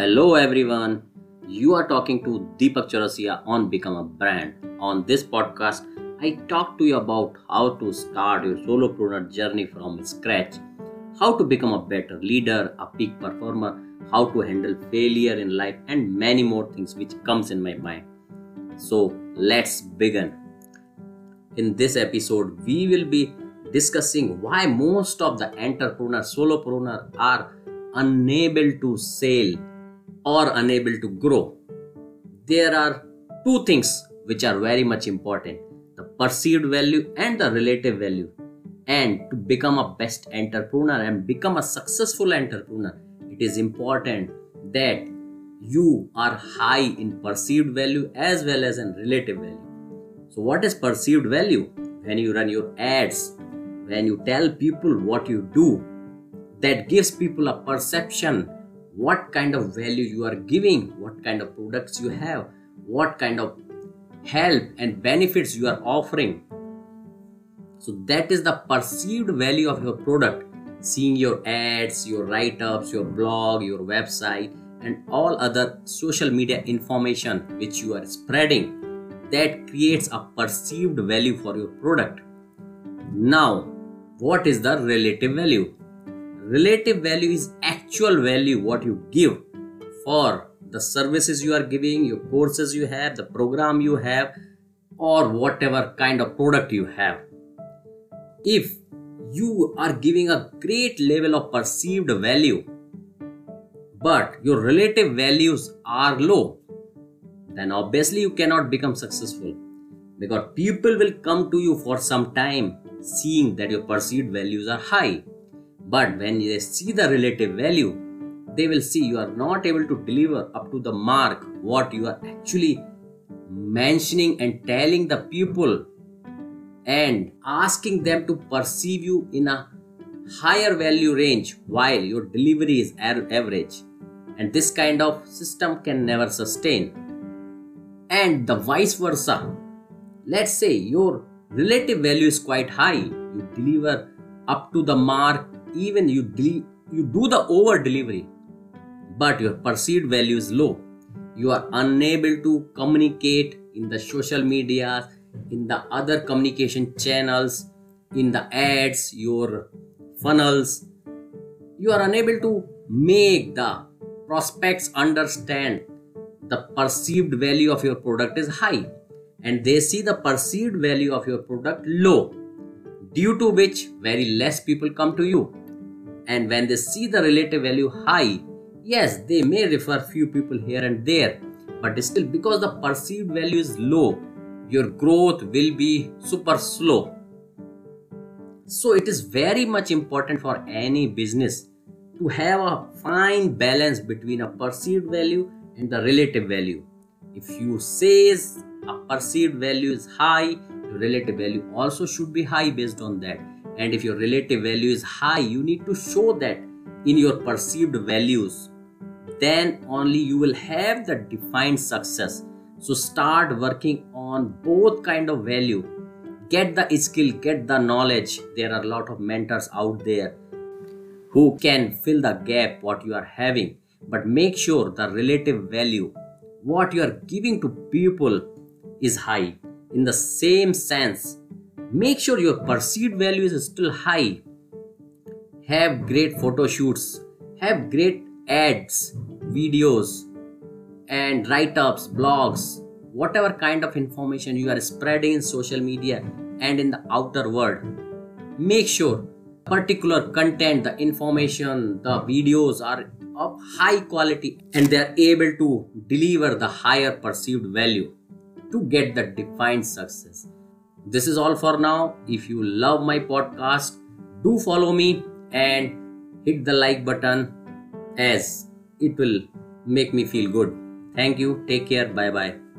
Hello everyone. You are talking to Deepak Chaurasia on Become a Brand. On this podcast, I talk to you about how to start your solopreneur journey from scratch, how to become a better leader, a peak performer, how to handle failure in life and many more things which comes in my mind. So, let's begin. In this episode, we will be discussing why most of the entrepreneur solopreneur are unable to sell or unable to grow. There are two things which are very much important the perceived value and the relative value. And to become a best entrepreneur and become a successful entrepreneur, it is important that you are high in perceived value as well as in relative value. So, what is perceived value? When you run your ads, when you tell people what you do, that gives people a perception what kind of value you are giving, what kind of products you have, what kind of help and benefits you are offering. So, that is the perceived value of your product. Seeing your ads, your write ups, your blog, your website, and all other social media information which you are spreading that creates a perceived value for your product. Now, what is the relative value? Relative value is actual value what you give for the services you are giving, your courses you have, the program you have, or whatever kind of product you have. If you are giving a great level of perceived value, but your relative values are low, then obviously you cannot become successful because people will come to you for some time seeing that your perceived values are high but when they see the relative value they will see you are not able to deliver up to the mark what you are actually mentioning and telling the people and asking them to perceive you in a higher value range while your delivery is average. And this kind of system can never sustain. And the vice versa. Let's say your relative value is quite high. You deliver up to the mark even you you do the over delivery but your perceived value is low. You are unable to communicate in the social media in the other communication channels in the ads your funnels. You are unable to make the prospects understand the perceived value of your product is high and they see the perceived value of your product low due to which very less people come to you and when they see the relative value high yes they may refer few people here and there. But still because the perceived value is low your growth will be super slow. So it is very much important for any business to have a fine balance between a perceived value and the relative value. If you says a perceived value is high your relative value also should be high based on that and if your relative value is high you need to show that in your perceived values. Then only you will have the defined success. So start working on both kind of value. Get the skill get the knowledge. There are a lot of mentors out there who can fill the gap what you are having. But make sure the relative value what you are giving to people is high. In the same sense, make sure your perceived value is still high. Have great photo shoots, have great ads, videos, and write ups, blogs, whatever kind of information you are spreading in social media and in the outer world. Make sure particular content, the information, the videos are of high quality and they are able to deliver the higher perceived value to get the defined success. This is all for now. If you love my podcast, do follow me and hit the like button as it will make me feel good. Thank you. Take care. Bye bye.